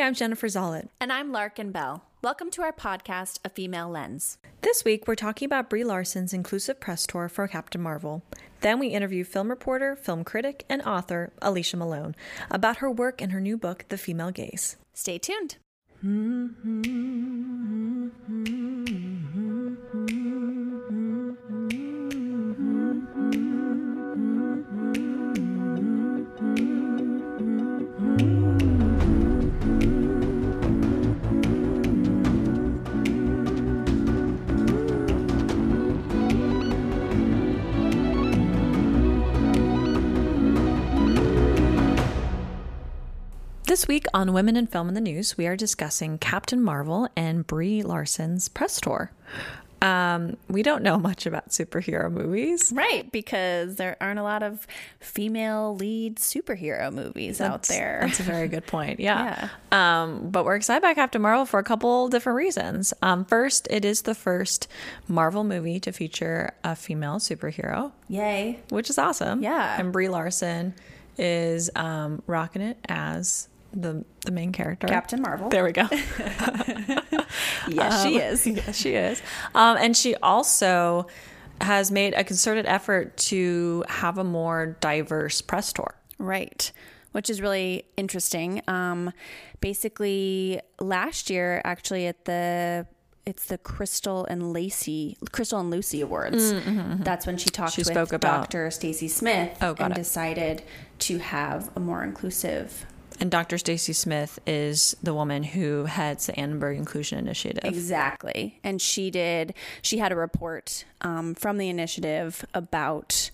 Hi, I'm Jennifer Zollet. And I'm Larkin Bell. Welcome to our podcast, A Female Lens. This week, we're talking about Brie Larson's inclusive press tour for Captain Marvel. Then we interview film reporter, film critic, and author Alicia Malone about her work in her new book, The Female Gaze. Stay tuned. Mm-hmm, mm-hmm, mm-hmm, This week on Women in Film in the News, we are discussing Captain Marvel and Brie Larson's press tour. Um, we don't know much about superhero movies. Right, because there aren't a lot of female lead superhero movies that's, out there. That's a very good point. Yeah. yeah. Um, but we're excited about Captain Marvel for a couple different reasons. Um, first, it is the first Marvel movie to feature a female superhero. Yay. Which is awesome. Yeah. And Brie Larson is um, rocking it as the the main character, Captain Marvel. There we go. yes, she Um, is. Yes, she is. Um, and she also has made a concerted effort to have a more diverse press tour. Right. Which is really interesting. Um, basically, last year, actually, at the it's the Crystal and Lacey, Crystal and Lucy Awards. That's when she talked Mm, She with spoke about- Dr. Stacy Smith Oh, and it. decided to have a more inclusive And Dr. Stacy Smith is the woman who heads the Annenberg Inclusion Initiative. Exactly. And she did, she had a report um, from the initiative about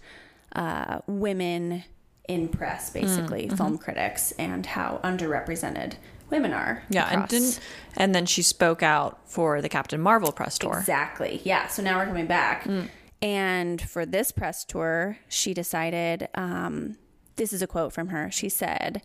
uh, women in press, basically, film critics, and how underrepresented women are. Yeah, and didn't and then she spoke out for the Captain Marvel press tour. Exactly. Yeah. So now we're coming back. And for this press tour, she decided um, this is a quote from her. She said,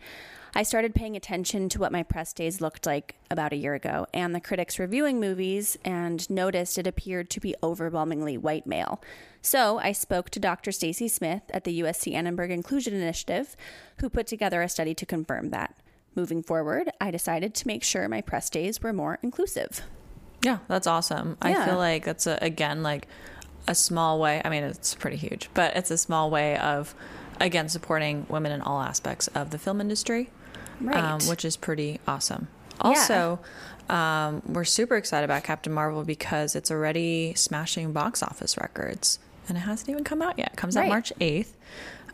I started paying attention to what my press days looked like about a year ago and the critics reviewing movies and noticed it appeared to be overwhelmingly white male. So I spoke to Dr. Stacy Smith at the USC Annenberg Inclusion Initiative, who put together a study to confirm that. Moving forward, I decided to make sure my press days were more inclusive. Yeah, that's awesome. I feel like that's a, again like a small way. I mean, it's pretty huge, but it's a small way of again supporting women in all aspects of the film industry, Right. um, which is pretty awesome. Also, um, we're super excited about Captain Marvel because it's already smashing box office records, and it hasn't even come out yet. It comes out March eighth.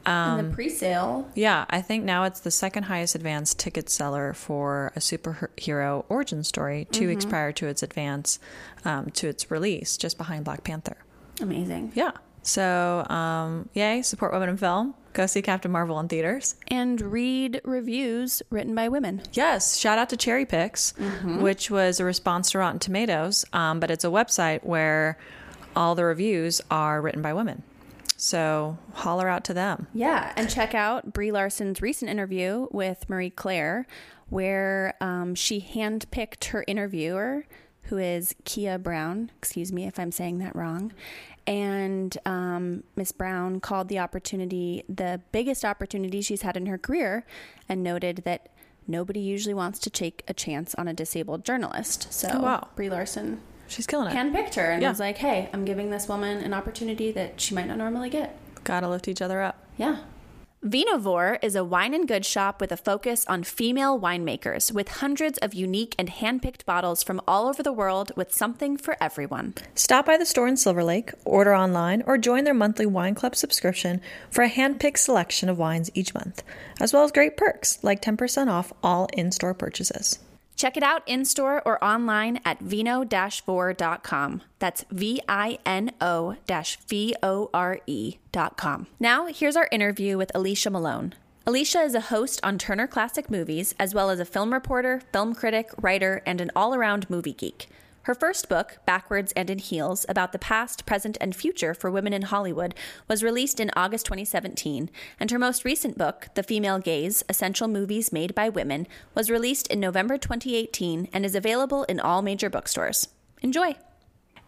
and the pre-sale Yeah, I think now it's the second highest advanced ticket seller for a superhero origin story, 2 weeks prior to its advance um, to its release, just behind Black Panther. amazing Yeah. So, um, yay, support women in film. Go see Captain Marvel in theaters. and read reviews written by women Yes, shout out to Cherry Picks, which was a response to Rotten Tomatoes, um, but it's a website where all the reviews are written by women. So, holler out to them. yeah and check out brie larson's recent interview with marie claire where um, she handpicked her interviewer who is keah brown excuse me if i'm saying that wrong and um, miss brown called the opportunity the biggest opportunity she's had in her career and noted that nobody usually wants to take a chance on a disabled journalist so Oh, wow. brie larson She's killing it. handpicked her and Yeah. was like, "Hey, I'm giving this woman an opportunity that she might not normally get." Gotta lift each other up. Yeah. Vinovore is a wine and goods shop with a focus on female winemakers with hundreds of unique and handpicked bottles from all over the world with something for everyone. Stop by the store in Silver Lake, order online, or join their monthly wine club subscription for a hand-picked selection of wines each month, as well as great perks like 10% off all in-store purchases. Check it out in store or online at vinovore.com. That's V I N O V O R E.com. Now, here's our interview with Alicia Malone. Alicia is a host on Turner Classic Movies, as well as a film reporter, film critic, writer, and an all around movie geek. Her first book, Backwards and in Heels, about the past, present, and future for women in Hollywood, was released in August 2017, and her most recent book, The Female Gaze Essential Movies Made by Women, was released in November 2018 and is available in all major bookstores. Enjoy!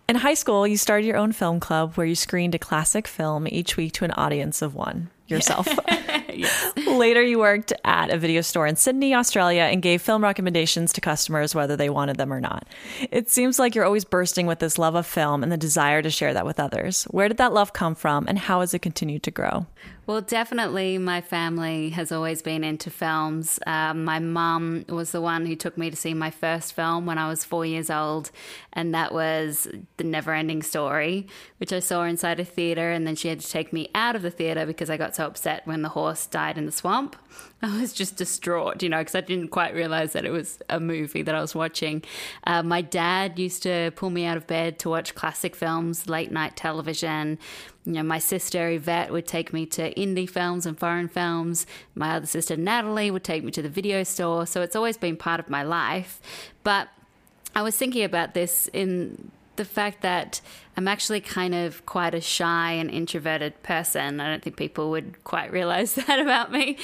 In high school, you started your own film club where you screened a classic film each week to an audience of one yourself. yes. Later, you worked at a video store in Sydney, Australia, and gave film recommendations to customers whether they wanted them or not. It seems like you're always bursting with this love of film and the desire to share that with others. Where did that love come from, and how has it continued to grow? Well, definitely, my family has always been into films. Um, my mum was the one who took me to see my first film when I was four years old, and that was The Never Ending Story, which I saw inside a theatre. And then she had to take me out of the theatre because I got so upset when the horse died in the swamp. I was just distraught, you know, because I didn't quite realize that it was a movie that I was watching. Uh, my dad used to pull me out of bed to watch classic films, late night television. You know, my sister Yvette would take me to indie films and foreign films. My other sister Natalie would take me to the video store. So it's always been part of my life. But I was thinking about this in the fact that I'm actually kind of quite a shy and introverted person. I don't think people would quite realize that about me.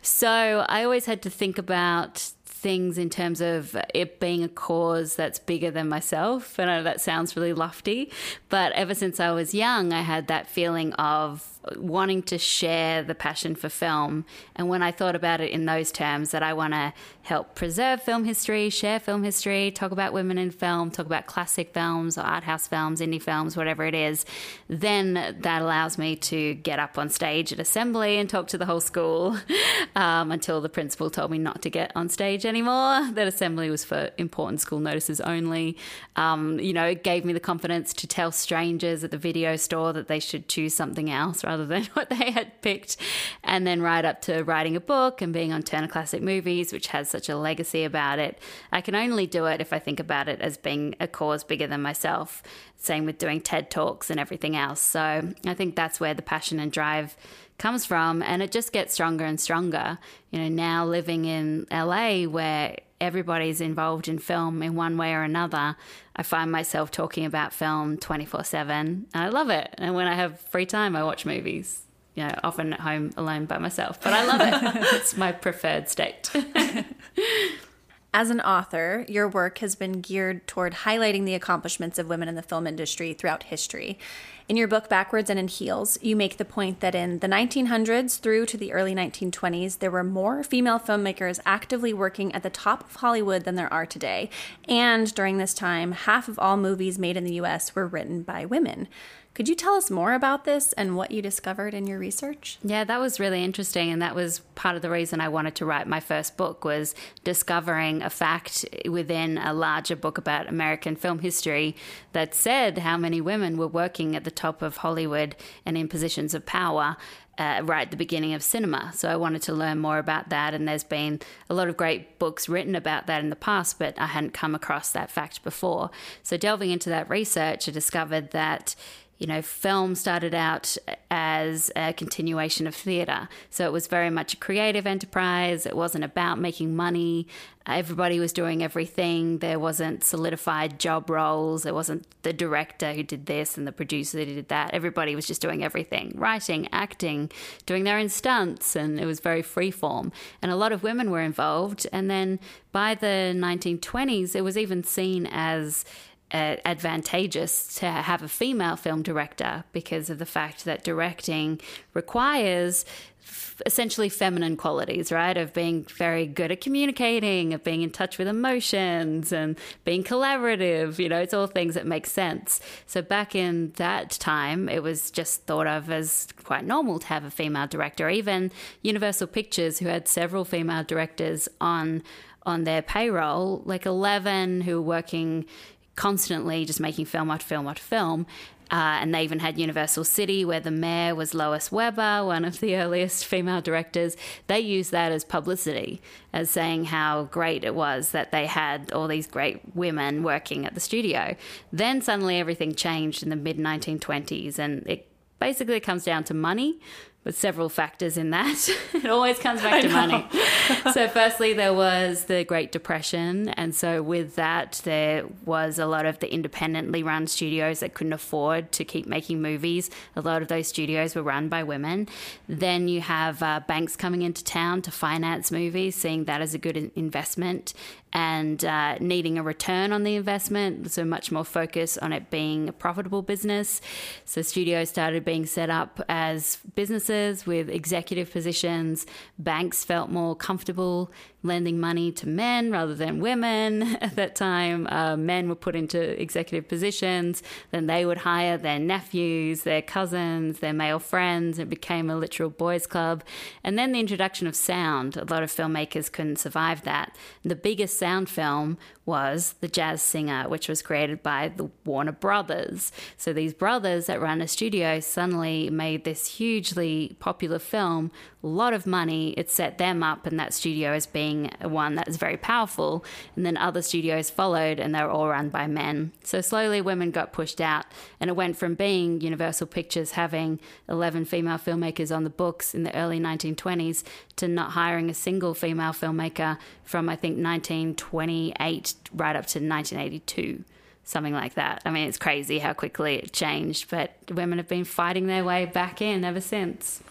So I always had to think about things in terms of it being a cause that's bigger than myself. And I know that sounds really lofty, but ever since I was young, I had that feeling of wanting to share the passion for film. And when I thought about it in those terms, that I want to help preserve film history, share film history, talk about women in film, talk about classic films or art house films, indie films, whatever it is, then that allows me to get up on stage at assembly and talk to the whole school um, until the principal told me not to get on stage anymore. That assembly was for important school notices only. Um, you know, it gave me the confidence to tell strangers at the video store that they should choose something else rather than what they had picked. And then right up to writing a book and being on Turner Classic Movies, which has such a legacy about it. I can only do it if I think about it as being a cause bigger than myself. Same with doing TED Talks and everything else. So I think that's where the passion and drive comes from and it just gets stronger and stronger you know now living in LA where everybody's involved in film in one way or another I find myself talking about film 24/7 and I love it. And when I have free time I watch movies you know often at home alone by myself but I love it. It's my preferred state As an author, your work has been geared toward highlighting the accomplishments of women in the film industry throughout history. In your book, Backwards and in Heels, you make the point that in the 1900s through to the early 1920s, there were more female filmmakers actively working at the top of Hollywood than there are today. And during this time, half of all movies made in the US were written by women. Could you tell us more about this and what you discovered in your research? Yeah, that was really interesting and that was part of the reason I wanted to write my first book was discovering a fact within a larger book about American film history that said how many women were working at the top of Hollywood and in positions of power uh, right at the beginning of cinema. So I wanted to learn more about that. And there's been a lot of great books written about that in the past, but I hadn't come across that fact before. So delving into that research, I discovered that you know, film started out as a continuation of theatre. So it was very much a creative enterprise. It wasn't about making money. Everybody was doing everything. There wasn't solidified job roles. There wasn't the director who did this and the producer who did that. Everybody was just doing everything writing, acting, doing their own stunts. And it was very freeform. And a lot of women were involved. And then by the 1920s, it was even seen as uh, advantageous to have a female film director because of the fact that directing requires essentially feminine qualities, right? Of being very good at communicating, of being in touch with emotions, and being collaborative. You know, it's all things that make sense. So back in that time, it was just thought of as quite normal to have a female director. Even Universal Pictures, who had several female directors on on their payroll, like 11 who were working constantly just making film after film after film. Uh, and they even had Universal City, where the mayor was Lois Weber, one of the earliest female directors. They used that as publicity, as saying how great it was that they had all these great women working at the studio. Then suddenly everything changed in the mid 1920s, and it basically comes down to money with several factors in that. it always comes back to money. so, firstly, there was the Great Depression. And so, with that, there was a lot of the independently run studios that couldn't afford to keep making movies. A lot of those studios were run by women. Then you have uh, banks coming into town to finance movies, seeing that as a good investment and uh, needing a return on the investment. So, much more focus on it being a profitable business. So, studios started being set up as businesses businesses with executive positions. Banks felt more comfortable lending money to men rather than women at that time. Uh, men were put into executive positions, then they would hire their nephews, their cousins, their male friends. It became a literal boys' club. And then the introduction of sound. A lot of filmmakers couldn't survive that. The biggest sound film was The Jazz Singer, which was created by the Warner Brothers. So these brothers that run a studio suddenly made this hugely popular film, a lot of money. It set them up in that studio as being one that is very powerful. And then other studios followed, and they were all run by men. So slowly women got pushed out, and it went from being Universal Pictures having 11 female filmmakers on the books in the early 1920s to not hiring a single female filmmaker from, I think, 1928 right up to 1982 something like that. I mean, it's crazy how quickly it changed, but women have been fighting their way back in ever since.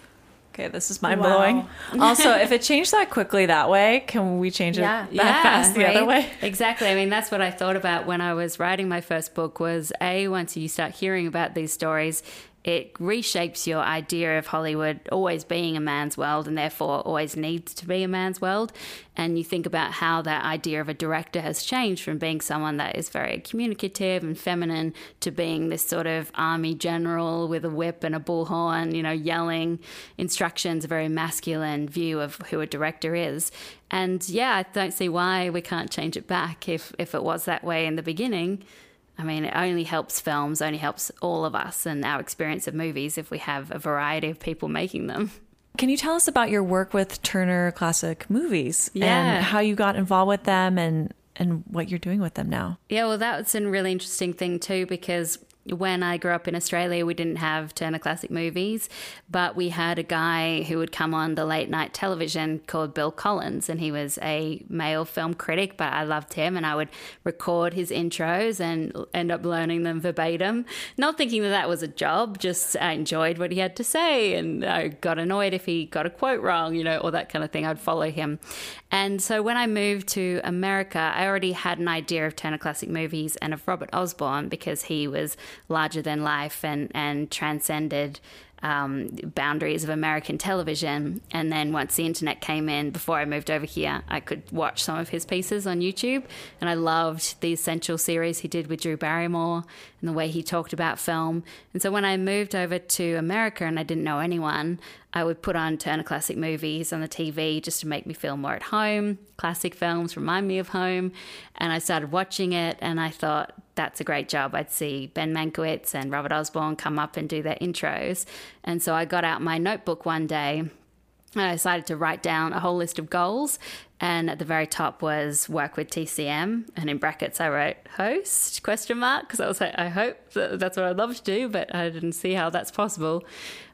Okay, this is mind blowing. Wow. also, if it changed that quickly that way, can we change it yeah. that yeah, fast the right? other way? Exactly. I mean, that's what I thought about when I was writing my first book was A, once you start hearing about these stories, it reshapes your idea of Hollywood always being a man's world and therefore always needs to be a man's world. And you think about how that idea of a director has changed from being someone that is very communicative and feminine to being this sort of army general with a whip and a bullhorn, you know, yelling instructions, a very masculine view of who a director is. And yeah, I don't see why we can't change it back if, if it was that way in the beginning. I mean, it only helps films, only helps all of us and our experience of movies if we have a variety of people making them. Can you tell us about your work with Turner Classic Movies yeah. and how you got involved with them and and what you're doing with them now? Yeah, well, that's a really interesting thing too because when I grew up in Australia, we didn't have Turner Classic Movies, but we had a guy who would come on the late night television called Bill Collins, and he was a male film critic, but I loved him, and I would record his intros and end up learning them verbatim, not thinking that that was a job, just I enjoyed what he had to say, and I got annoyed if he got a quote wrong, you know, or that kind of thing. I'd follow him. And so when I moved to America, I already had an idea of Turner Classic Movies and of Robert Osborne because he was larger than life and, and transcended um, boundaries of American television. And then once the internet came in, before I moved over here, I could watch some of his pieces on YouTube. And I loved the Essential series he did with Drew Barrymore and the way he talked about film. And so when I moved over to America and I didn't know anyone, I would put on Turner Classic Movies on the TV just to make me feel more at home. Classic films remind me of home. And I started watching it and I thought, that's a great job. I'd see Ben Mankiewicz and Robert Osborne come up and do their intros. And so I got out my notebook one day and I decided to write down a whole list of goals and at the very top was work with TCM, and in brackets I wrote host question mark because I was like, I hope that that's what I'd love to do, but I didn't see how that's possible.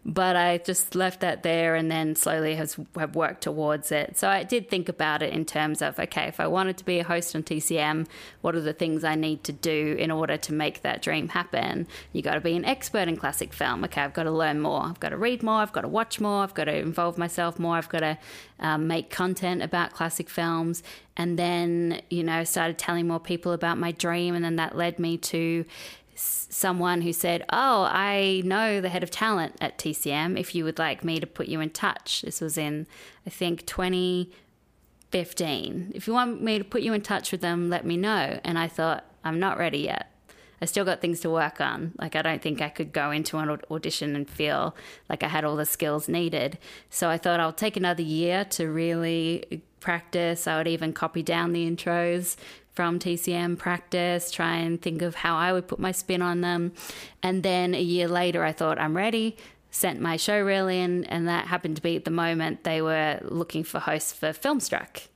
But I just left that there, and then slowly has have worked towards it. So I did think about it in terms of okay, if I wanted to be a host on TCM, what are the things I need to do in order to make that dream happen? You got to be an expert in classic film. Okay, I've got to learn more. I've got to read more. I've got to watch more. I've got to involve myself more. I've got to um, make content about classic films, and then you know started telling more people about my dream, and then that led me to someone who said, "Oh, I know the head of talent at TCM. If you would like me to put you in touch." This was in I think 2015. If you want me to put you in touch with them, let me know. And I thought, I'm not ready yet. I still got things to work on. Like, I don't think I could go into an audition and feel like I had all the skills needed. So I thought I'll take another year to really practice. I would even copy down the intros from TCM practice, try and think of how I would put my spin on them. And then a year later, I thought, I'm ready. Sent my show reel in, and that happened to be at the moment they were looking for hosts for Filmstruck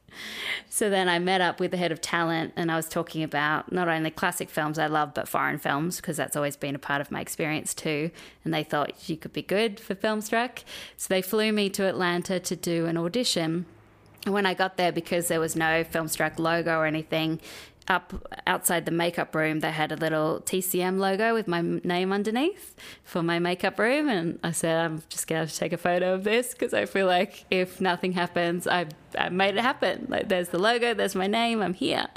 so then I met up with the head of talent and I was talking about not only classic films I love, but foreign films, because that's always been a part of my experience too. And they thought you could be good for Filmstruck. So they flew me to Atlanta to do an audition. And when I got there, because there was no Filmstruck logo or anything, up outside the makeup room, they had a little TCM logo with my name underneath for my makeup room. And I said, I'm just going to take a photo of this because I feel like if nothing happens, I I made it happen. Like there's the logo, there's my name, I'm here.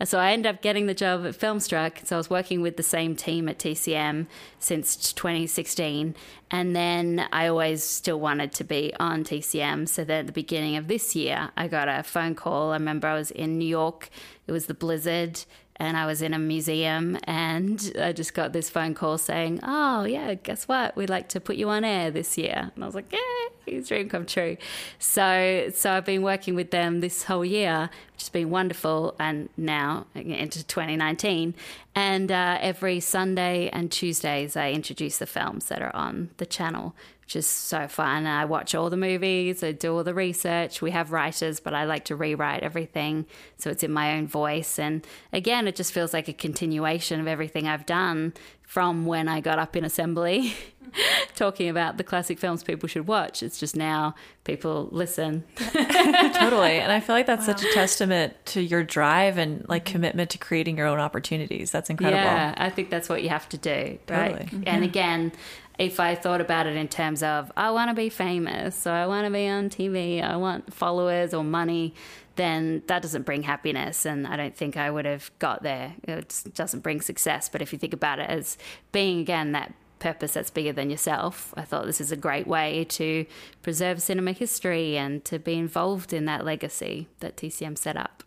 And so I ended up getting the job at Filmstruck. So I was working with the same team at TCM since 2016. And then I always still wanted to be on TCM. So then at the beginning of this year, I got a phone call. I remember I was in New York. It was the blizzard and I was in a museum and I just got this phone call saying, "Oh yeah, guess what? We'd like to put you on air this year." And I was like, "Yeah, dream come true." So so I've been working with them this whole year, which has been wonderful, and now into 2019. And uh, every Sunday and Tuesdays, I introduce the films that are on the channel which is so fun. I watch all the movies, I do all the research. We have writers, but I like to rewrite everything so it's in my own voice. And again, it just feels like a continuation of everything I've done from when I got up in assembly talking about the classic films people should watch. It's just now people listen. totally. And I feel like that's wow. such a testament to your drive and like commitment to creating your own opportunities. That's incredible. Yeah, I think that's what you have to do. Right. Totally. Mm-hmm. And again, if I thought about it in terms of I want to be famous, so I want to be on TV, I want followers or money, then that doesn't bring happiness. And I don't think I would have got there. It doesn't bring success. But if you think about it as being, again, that purpose that's bigger than yourself, I thought this is a great way to preserve cinema history and to be involved in that legacy that TCM set up.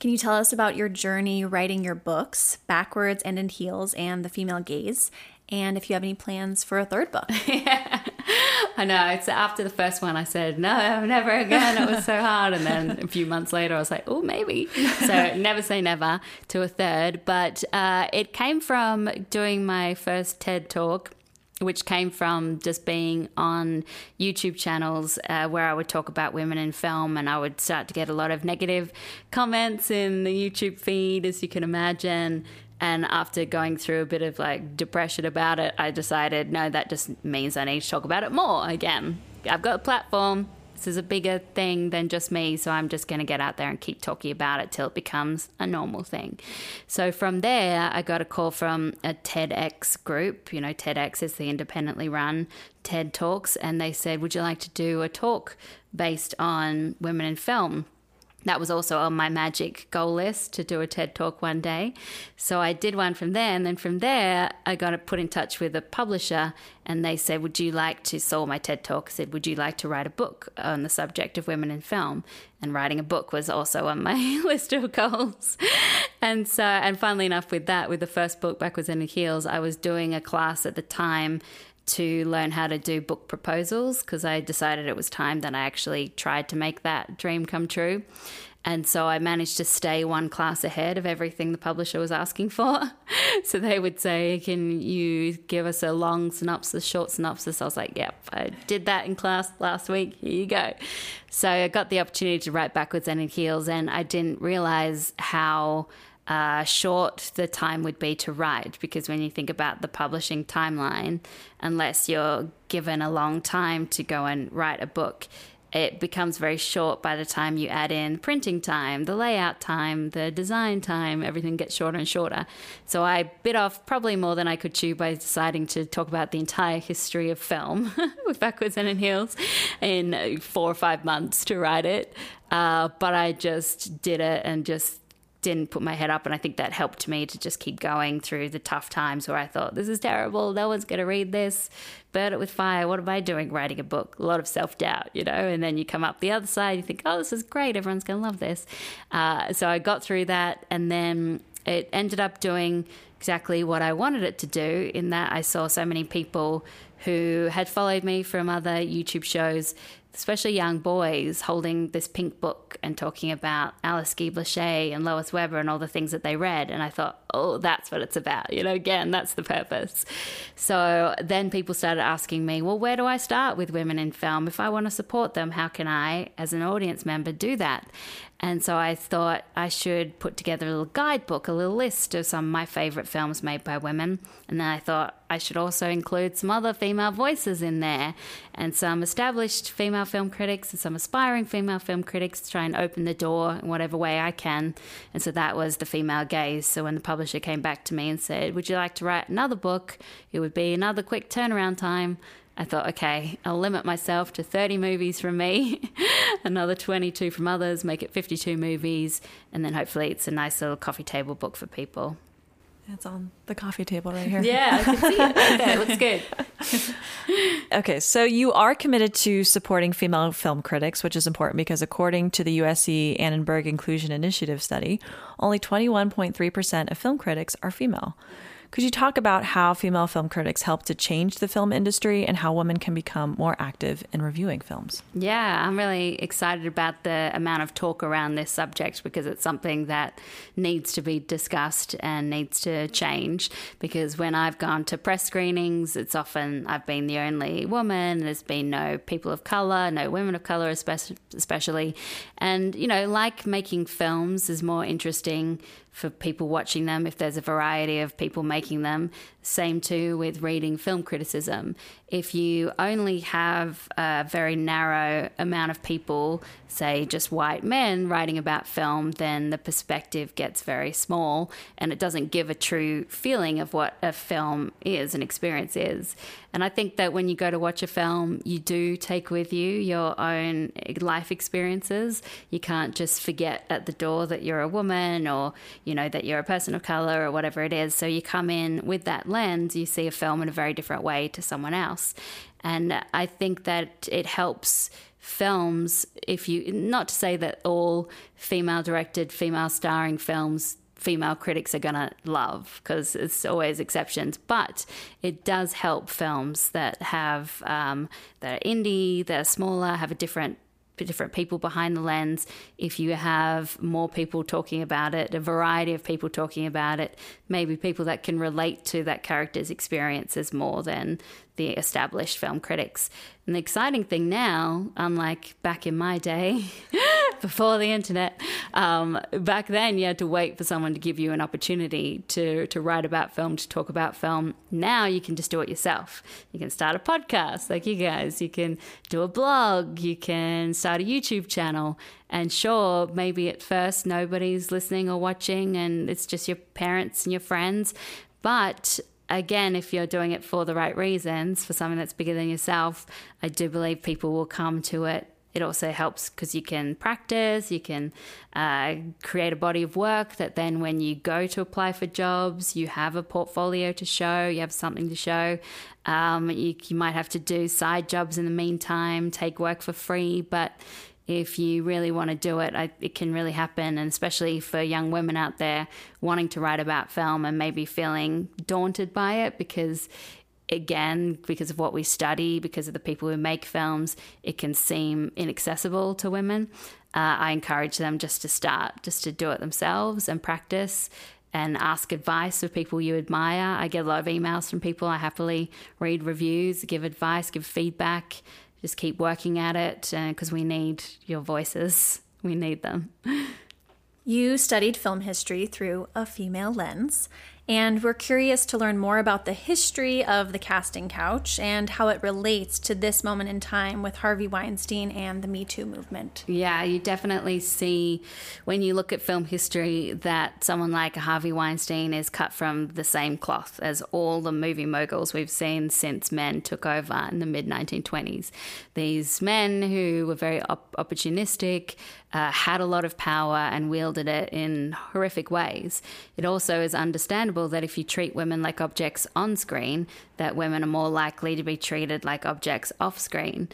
Can you tell us about your journey writing your books, Backwards and in Heels and The Female Gaze, and if you have any plans for a third book. yeah. I know. It's after the first one, I said, no, never again. It was so hard. And then a few months later, I was like, oh, maybe. So never say never to a third. But uh, it came from doing my first TED talk which came from just being on YouTube channels uh, where I would talk about women in film, and I would start to get a lot of negative comments in the YouTube feed, as you can imagine. And after going through a bit of like depression about it, I decided, no, that just means I need to talk about it more again. I've got a platform. This is a bigger thing than just me, so I'm just going to get out there and keep talking about it till it becomes a normal thing. So from there, I got a call from a TEDx group. You know, TEDx is the independently run TED Talks, and they said, Would you like to do a talk based on women in film? That was also on my magic goal list to do a TED talk one day. So I did one from there. And then from there, I got put in touch with a publisher and they said, Would you like to, saw my TED talk, I said, Would you like to write a book on the subject of women in film? And writing a book was also on my list of goals. and so, and funnily enough, with that, with the first book, Backwards and Heels, I was doing a class at the time to learn how to do book proposals because I decided it was time that I actually tried to make that dream come true. And so I managed to stay one class ahead of everything the publisher was asking for. so they would say, Can you give us a long synopsis, short synopsis? I was like, Yep, I did that in class last week. Here you go. So I got the opportunity to write backwards and in heels, and I didn't realize how uh, short the time would be to write because when you think about the publishing timeline, unless you're given a long time to go and write a book, it becomes very short by the time you add in printing time, the layout time, the design time, everything gets shorter and shorter. So I bit off probably more than I could chew by deciding to talk about the entire history of film with Backwards and in Heels in four or five months to write it. Uh, but I just did it and just didn't put my head up. And I think that helped me to just keep going through the tough times where I thought, this is terrible. No one's going to read this. Burn it with fire. What am I doing writing a book? A lot of self doubt, you know? And then you come up the other side, you think, oh, this is great. Everyone's going to love this. Uh, so I got through that. And then it ended up doing exactly what I wanted it to do, in that I saw so many people who had followed me from other YouTube shows especially young boys, holding this pink book and talking about Alice Guy Blaché and Lois Weber and all the things that they read. And I thought, oh, that's what it's about. You know, again, that's the purpose. So then people started asking me, well, where do I start with women in film? If I want to support them, how can I, as an audience member, do that? And so I thought I should put together a little guidebook, a little list of some of my favorite films made by women. And then I thought I should also include some other female voices in there and some established female film critics and some aspiring female film critics to try and open the door in whatever way I can. And so that was the female gaze. So when the publisher came back to me and said, Would you like to write another book? It would be another quick turnaround time I thought, okay, I'll limit myself to 30 movies from me, another 22 from others, make it 52 movies, and then hopefully it's a nice little coffee table book for people. It's on the coffee table right here. Yeah, I can see it. Okay, it looks good. okay, so you are committed to supporting female film critics, which is important because according to the USC Annenberg Inclusion Initiative study, only 21.3% of film critics are female. Could you talk about how female film critics help to change the film industry and how women can become more active in reviewing films? Yeah, I'm really excited about the amount of talk around this subject because it's something that needs to be discussed and needs to change. Because when I've gone to press screenings, it's often I've been the only woman, there's been no people of color, no women of color, especially. And, you know, like making films is more interesting for people watching them if there's a variety of people making them. Same too with reading film criticism. If you only have a very narrow amount of people, say just white men writing about film, then the perspective gets very small and it doesn't give a true feeling of what a film is, an experience is. And I think that when you go to watch a film, you do take with you your own life experiences. You can't just forget at the door that you're a woman or, you know, that you're a person of color or whatever it is. So you come in with that lens, you see a film in a very different way to someone else. And I think that it helps films if you, not to say that all female directed, female starring films female critics are going to love because it's always exceptions. But it does help films that have um, that are indie, that are smaller, have a different different people behind the lens. If you have more people talking about it, a variety of people talking about it, maybe people that can relate to that character's experiences more than the established film critics. And the exciting thing now, unlike back in my day, before the internet, um, back then you had to wait for someone to give you an opportunity to, to write about film, to talk about film. Now you can just do it yourself. You can start a podcast like you guys, you can do a blog, you can start a YouTube channel. And sure, maybe at first nobody's listening or watching and it's just your parents and your friends. But again, if you're doing it for the right reasons, for something that's bigger than yourself, I do believe people will come to it. It also helps because you can practice, you can uh, create a body of work that then when you go to apply for jobs, you have a portfolio to show, you have something to show. Um, you, you might have to do side jobs in the meantime, take work for free, but if you really want to do it, I, it can really happen. And especially for young women out there wanting to write about film and maybe feeling daunted by it because, again, because of what we study, because of the people who make films, it can seem inaccessible to women. Uh, I encourage them just to start, just to do it themselves and practice and ask advice of people you admire. I get a lot of emails from people. I happily read reviews, give advice, give feedback just keep working at it because uh, we need your voices. We need them. You studied film history through a female lens, and we're curious to learn more about the history of the casting couch and how it relates to this moment in time with Harvey Weinstein and the Me Too movement. Yeah, you definitely see when you look at film history that someone like Harvey Weinstein is cut from the same cloth as all the movie moguls we've seen since men took over in the mid 1920s. These men who were very op- opportunistic, uh, had a lot of power and wielded it in horrific ways. It also is understandable that if you treat women like objects on screen, that women are more likely to be treated like objects off screen.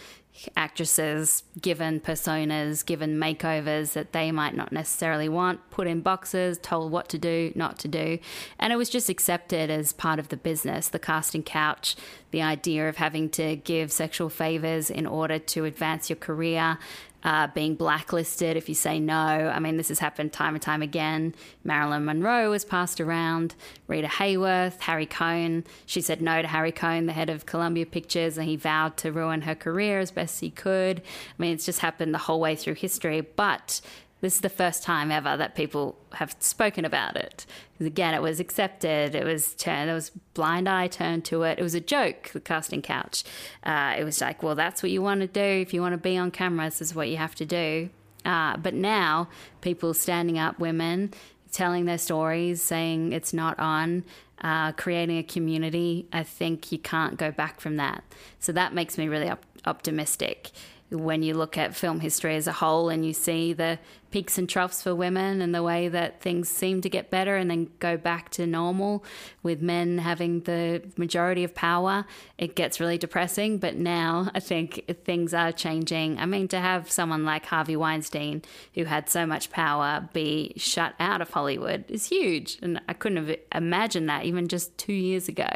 Actresses given personas, given makeovers that they might not necessarily want, put in boxes, told what to do, not to do. And it was just accepted as part of the business. The casting couch, the idea of having to give sexual favors in order to advance your career, uh, being blacklisted if you say no. I mean, this has happened time and time again. Marilyn Monroe was passed around, Rita Hayworth, Harry Cohn. She said no to Harry Cohn, the head of Columbia Pictures, and he vowed to ruin her career as best he could. I mean, it's just happened the whole way through history. But this is the first time ever that people have spoken about it. Because Again, it was accepted. It was turned. There was blind eye turned to it. It was a joke. The casting couch. Uh, it was like, well, that's what you want to do. If you want to be on camera, this is what you have to do. Uh, but now, people standing up, women telling their stories, saying it's not on, uh, creating a community, I think you can't go back from that. So that makes me really op- optimistic when you look at film history as a whole and you see the peaks and troughs for women and the way that things seem to get better and then go back to normal with men having the majority of power, it gets really depressing. But now I think things are changing. I mean, to have someone like Harvey Weinstein, who had so much power, be shut out of Hollywood is huge. And I couldn't have imagined that even just two years ago.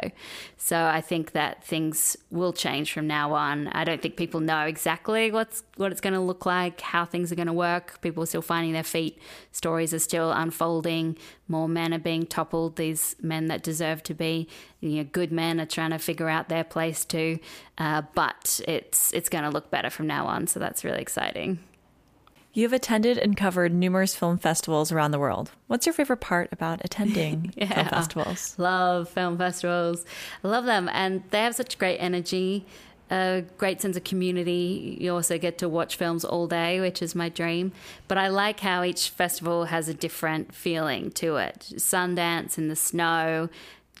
So I think that things will change from now on. I don't think people know exactly what's what it's going to look like, how things are going to work. People are still finding their feet. Stories are still unfolding. More men are being toppled. These men that deserve to be, you know, good men are trying to figure out their place too. Uh, but it's it's going to look better from now on. So that's really exciting. You've attended and covered numerous film festivals around the world. What's your favorite part about attending yeah. film festivals? Love film festivals. I love them. And they have such great energy a great sense of community. You also get to watch films all day, which is my dream. But I like how each festival has a different feeling to it. Sundance in the snow,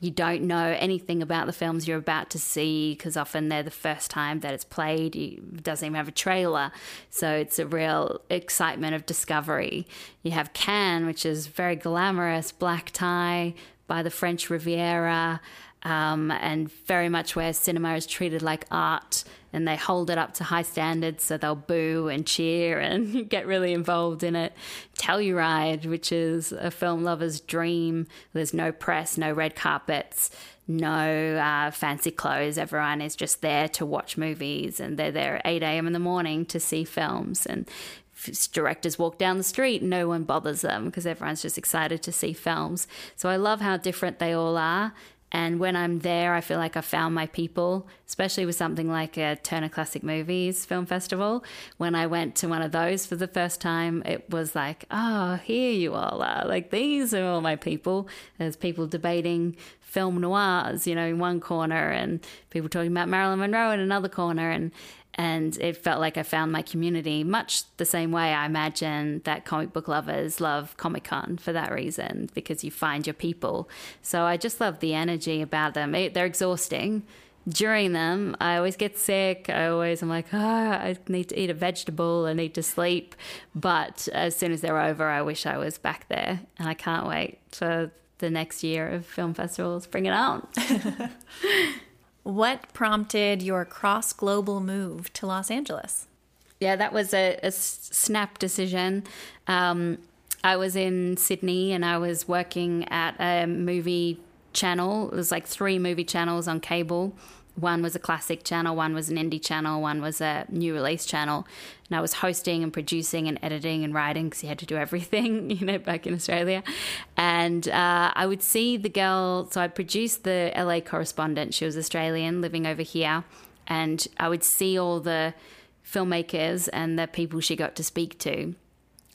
you don't know anything about the films you're about to see because often they're the first time that it's played. It doesn't even have a trailer. So it's a real excitement of discovery. You have Cannes, which is very glamorous, black tie by the French Riviera um, and very much where cinema is treated like art and they hold it up to high standards so they'll boo and cheer and get really involved in it. Telluride, which is a film lover's dream. There's no press, no red carpets, no uh, fancy clothes. Everyone is just there to watch movies and they're there at 8 a.m. in the morning to see films. And directors walk down the street no one bothers them because everyone's just excited to see films. So I love how different they all are and when I'm there, I feel like I found my people, especially with something like a Turner Classic Movies Film Festival. When I went to one of those for the first time, it was like, oh, here you all are. Like, these are all my people. There's people debating film noirs, you know, in one corner, and people talking about Marilyn Monroe in another corner. And and it felt like I found my community, much the same way I imagine that comic book lovers love Comic Con for that reason, because you find your people. So I just love the energy about them. They're exhausting. During them, I always get sick. I always am like, oh, I need to eat a vegetable. I need to sleep. But as soon as they're over, I wish I was back there. And I can't wait for the next year of film festivals. Bring it on. What prompted your cross global move to Los Angeles? Yeah, that was a, a snap decision. Um, I was in Sydney and I was working at a movie channel. It was like three movie channels on cable. One was a classic channel, one was an indie channel, one was a new release channel. And I was hosting and producing and editing and writing because you had to do everything, you know, back in Australia. And uh, I would see the girl, so I produced the LA correspondent. She was Australian living over here. And I would see all the filmmakers and the people she got to speak to.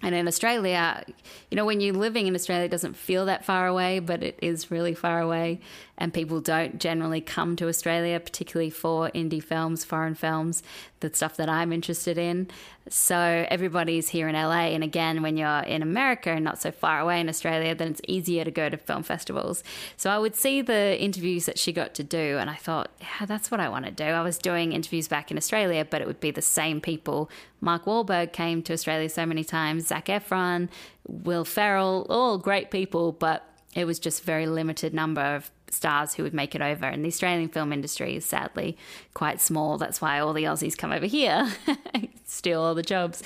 And in Australia, you know, when you're living in Australia, it doesn't feel that far away, but it is really far away. And people don't generally come to Australia, particularly for indie films, foreign films, the stuff that I'm interested in. So everybody's here in LA. And again, when you're in America and not so far away in Australia, then it's easier to go to film festivals. So I would see the interviews that she got to do, and I thought, yeah, that's what I want to do. I was doing interviews back in Australia, but it would be the same people. Mark Wahlberg came to Australia so many times, Zac Efron, Will Ferrell, all great people, but it was just a very limited number of stars who would make it over. And the Australian film industry is sadly quite small. That's why all the Aussies come over here, steal all the jobs.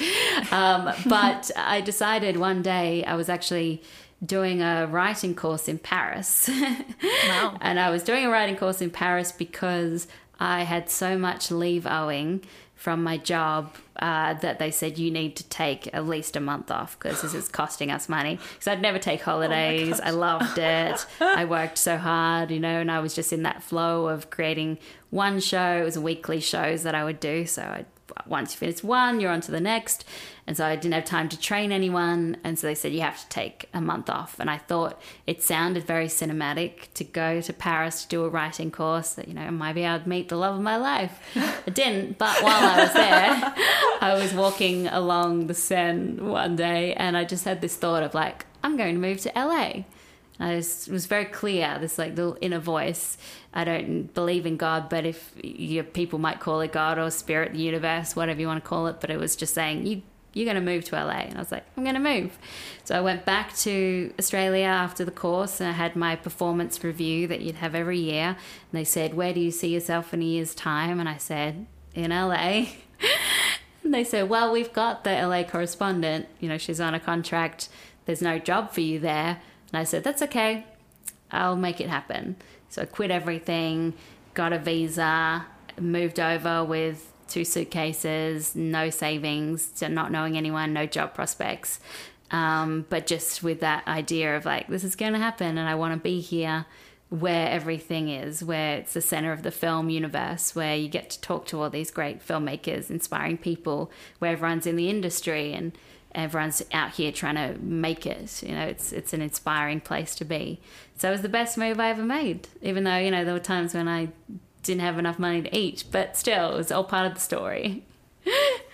Um, but I decided one day I was actually doing a writing course in Paris. wow. And I was doing a writing course in Paris because I had so much leave owing from my job uh, that they said you need to take at least a month off because this is costing us money. Because I'd never take holidays. Oh I loved it. I worked so hard, you know, and I was just in that flow of creating one show. It was weekly shows that I would do. So I'd once you finish one, you're on to the next. And so I didn't have time to train anyone. And so they said, you have to take a month off. And I thought it sounded very cinematic to go to Paris to do a writing course that, you know, maybe I'd meet the love of my life. I didn't. But while I was there, I was walking along the Seine one day and I just had this thought of like, I'm going to move to LA. I was, was very clear, this like little inner voice. I don't believe in God, but if your people might call it God or spirit, the universe, whatever you want to call it, but it was just saying, you you're going to move to LA. And I was like, I'm going to move. So I went back to Australia after the course and I had my performance review that you'd have every year. And they said, Where do you see yourself in a year's time? And I said, In LA. and they said, Well, we've got the LA correspondent. You know, she's on a contract. There's no job for you there. And I said, That's okay. I'll make it happen. So I quit everything, got a visa, moved over with two suitcases, no savings, not knowing anyone, no job prospects. Um, but just with that idea of like, this is going to happen and I want to be here where everything is, where it's the center of the film universe, where you get to talk to all these great filmmakers, inspiring people, where everyone's in the industry and everyone's out here trying to make it. You know, it's it's an inspiring place to be. So it was the best move I ever made, even though you know there were times when I didn't have enough money to eat, but still, it was all part of the story.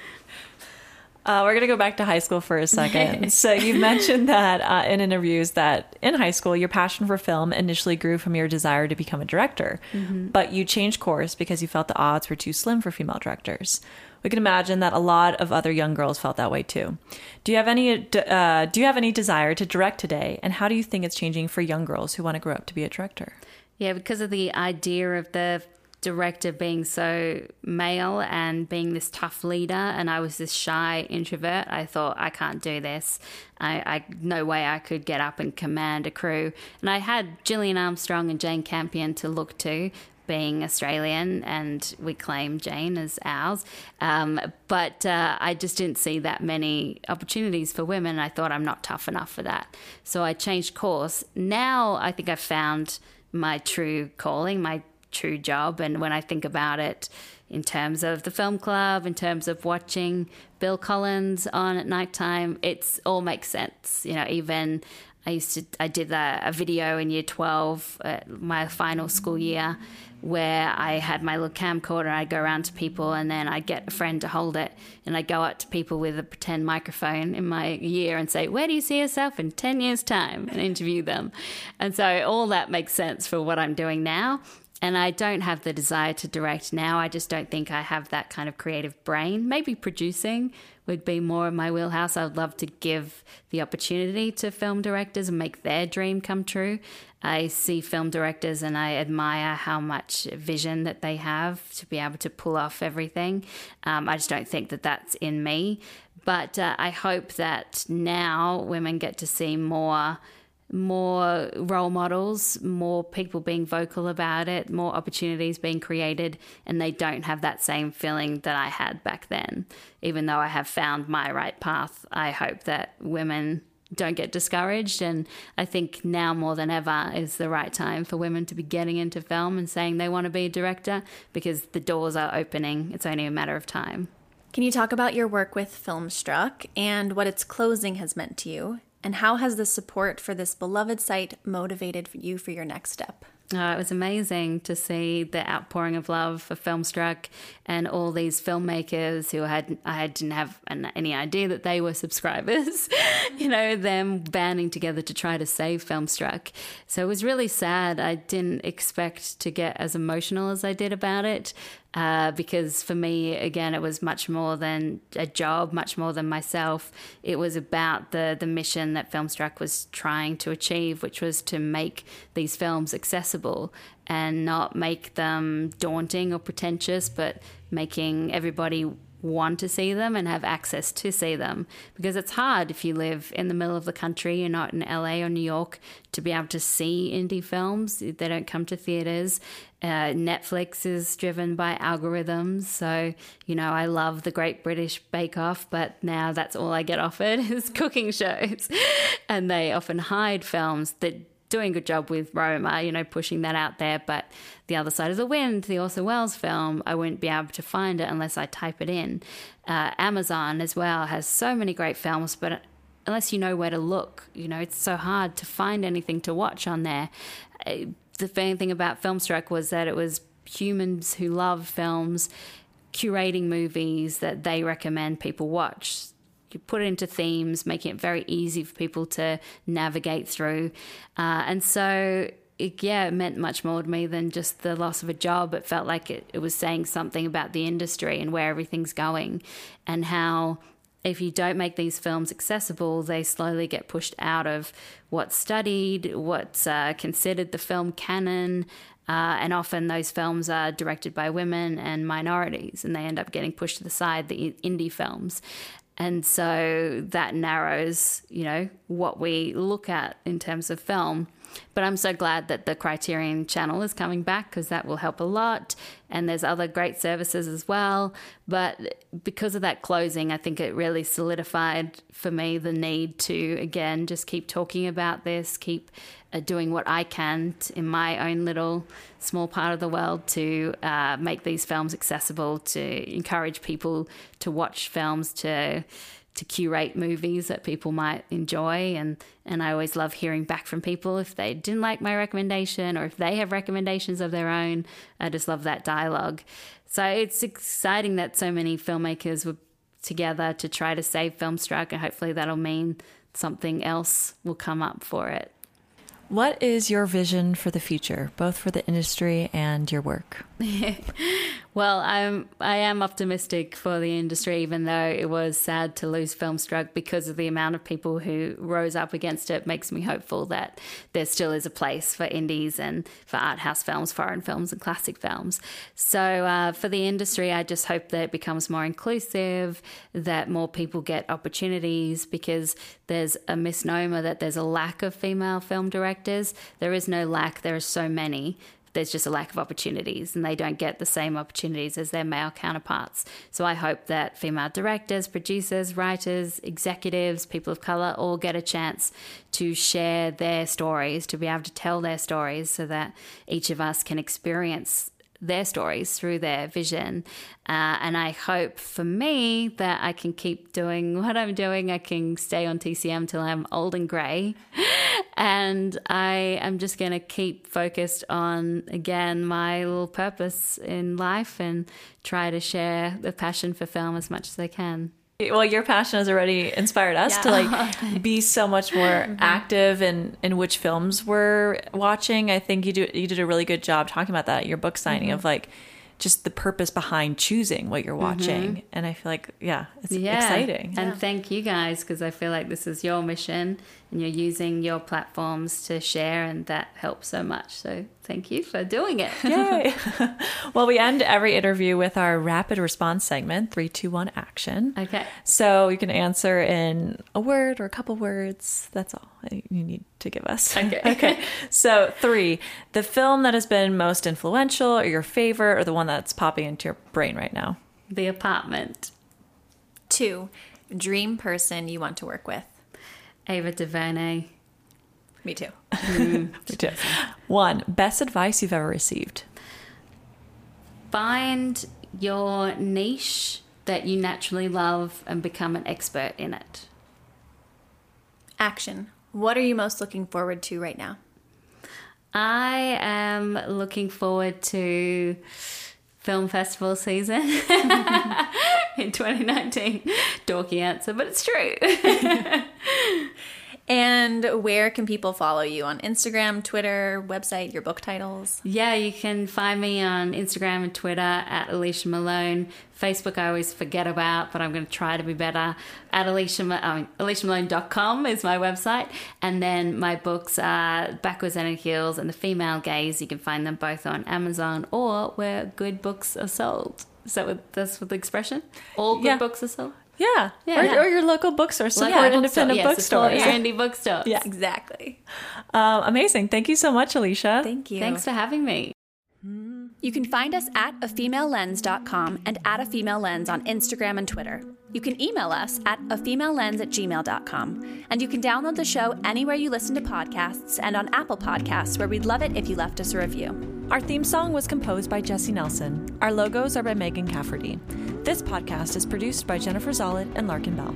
Uh, we're going to go back to high school for a second. so, you mentioned that uh, in interviews that in high school, your passion for film initially grew from your desire to become a director, mm-hmm. but you changed course because you felt the odds were too slim for female directors. We can imagine that a lot of other young girls felt that way too. Do you have any uh, Do you have any desire to direct today, and how do you think it's changing for young girls who want to grow up to be a director? Yeah, because of the idea of the director being so male and being this tough leader, and I was this shy introvert, I thought, I can't do this. I, I no way I could get up and command a crew. And I had Gillian Armstrong and Jane Campion to look to, being Australian, and we claim Jane as ours. Um, but uh, I just didn't see that many opportunities for women. I thought I'm not tough enough for that. So I changed course. Now I think I've found my true calling, my true job. And when I think about it in terms of the film club, in terms of watching Bill Collins on at nighttime, it's all makes sense. You know, even I used to I did a, a video in year twelve, uh, my final school year, where I had my little camcorder. I'd go around to people, and then I'd get a friend to hold it, and I'd go up to people with a pretend microphone in my year and say, "Where do you see yourself in ten years' time?" and interview them. And so all that makes sense for what I'm doing now. And I don't have the desire to direct now. I just don't think I have that kind of creative brain. Maybe producing would be more of my wheelhouse. I would love to give the opportunity to film directors and make their dream come true. I see film directors and I admire how much vision that they have to be able to pull off everything. Um, I just don't think that that's in me. But uh, I hope that now women get to see more more role models, more people being vocal about it, more opportunities being created, and they don't have that same feeling that I had back then. Even though I have found my right path, I hope that women don't get discouraged. And I think now more than ever is the right time for women to be getting into film and saying they want to be a director because the doors are opening. It's only a matter of time. Can you talk about your work with Filmstruck and what its closing has meant to you? And how has the support for this beloved site motivated you for your next step? Uh, it was amazing to see the outpouring of love for Filmstruck and all these filmmakers who had I didn't have any idea that they were subscribers. you know, them banding together to try to save Filmstruck. So it was really sad. I didn't expect to get as emotional as I did about it. Uh, because for me, again, it was much more than a job, much more than myself. It was about the the mission that Filmstruck was trying to achieve, which was to make these films accessible and not make them daunting or pretentious, but making everybody want to see them and have access to see them. Because it's hard if you live in the middle of the country you're not in LA or New York to be able to see indie films. They don't come to theaters uh, Netflix is driven by algorithms so you know I love the Great British Bake Off but now that's all I get offered is cooking shows and they often hide films that doing a good job with Roma, you know, pushing that out there. But The Other Side of the Wind, the Orson Welles film, I wouldn't be able to find it unless I type it in. Uh, Amazon as well has so many great films, but unless you know where to look, you know, it's so hard to find anything to watch on there. The funny thing about Filmstruck was that it was humans who love films curating movies that they recommend people watch you put it into themes, making it very easy for people to navigate through. Uh, and so it, yeah, it meant much more to me than just the loss of a job. It felt like it, it was saying something about the industry and where everything's going and how if you don't make these films accessible, they slowly get pushed out of what's studied, what's uh, considered the film canon. Uh, and often those films are directed by women and minorities, and they end up getting pushed to the side, the indie films. And so that narrows, you know, what we look at in terms of film. But I'm so glad that the Criterion channel is coming back because that will help a lot. And there's other great services as well. But because of that closing, I think it really solidified for me the need to, again, just keep talking about this, keep uh, doing what I can in my own little small part of the world to uh, make these films accessible, to encourage people to watch films, to to curate movies that people might enjoy and and I always love hearing back from people if they didn't like my recommendation or if they have recommendations of their own. I just love that dialogue. So it's exciting that so many filmmakers were together to try to save Filmstruck and hopefully that'll mean something else will come up for it. What is your vision for the future, both for the industry and your work? well, I'm I am optimistic for the industry, even though it was sad to lose Filmstruck because of the amount of people who rose up against it. Makes me hopeful that there still is a place for indies and for art house films, foreign films, and classic films. So uh, for the industry, I just hope that it becomes more inclusive, that more people get opportunities, because there's a misnomer that there's a lack of female film directors. There is no lack. There are so many there's just a lack of opportunities and they don't get the same opportunities as their male counterparts. So I hope that female directors, producers, writers, executives, people of color all get a chance to share their stories, to be able to tell their stories so that each of us can experience their stories through their vision. Uh, and I hope for me that I can keep doing what I'm doing. I can stay on TCM till I'm old and grey. and I am just going to keep focused on, again, my little purpose in life and try to share the passion for film as much as I can well your passion has already inspired us yeah. to like be so much more mm-hmm. active in in which films we're watching i think you do you did a really good job talking about that at your book signing mm-hmm. of like just the purpose behind choosing what you're watching mm-hmm. and i feel like yeah it's yeah. exciting and yeah. thank you guys because i feel like this is your mission and you're using your platforms to share and that helps so much. So thank you for doing it. Yay. Well we end every interview with our rapid response segment three two one action. Okay. So you can answer in a word or a couple words. That's all you need to give us. Okay. Okay. So three the film that has been most influential or your favorite or the one that's popping into your brain right now? The apartment. Two dream person you want to work with Ava DuVernay. Me too. Mm. Me too. One, best advice you've ever received. Find your niche that you naturally love and become an expert in it. Action. What are you most looking forward to right now? I am looking forward to film festival season 2019. Dorky answer, but it's true. and where can people follow you on Instagram, Twitter, website, your book titles? Yeah, you can find me on Instagram and Twitter at Alicia Malone. Facebook, I always forget about, but I'm going to try to be better. At Alicia, um, AliciaMalone.com is my website. And then my books are Backwards and Heels and The Female Gaze. You can find them both on Amazon or where good books are sold. Is that what that's what the expression? All good yeah. books are sold? Yeah. Yeah, or, yeah. or, your local bookstore. Support yeah, independent bookstores. Your indie bookstore. Yeah, exactly. Um, amazing. Thank you so much, Alicia. Thank you. Thanks for having me. You can find us at afemalelens.com and at a female on Instagram and Twitter. You can email us at afemalelens at gmail.com. And you can download the show anywhere you listen to podcasts and on Apple Podcasts, where we'd love it if you left us a review. Our theme song was composed by Jesse Nelson. Our logos are by Megan Cafferty. This podcast is produced by Jennifer Zollett and Larkin Bell.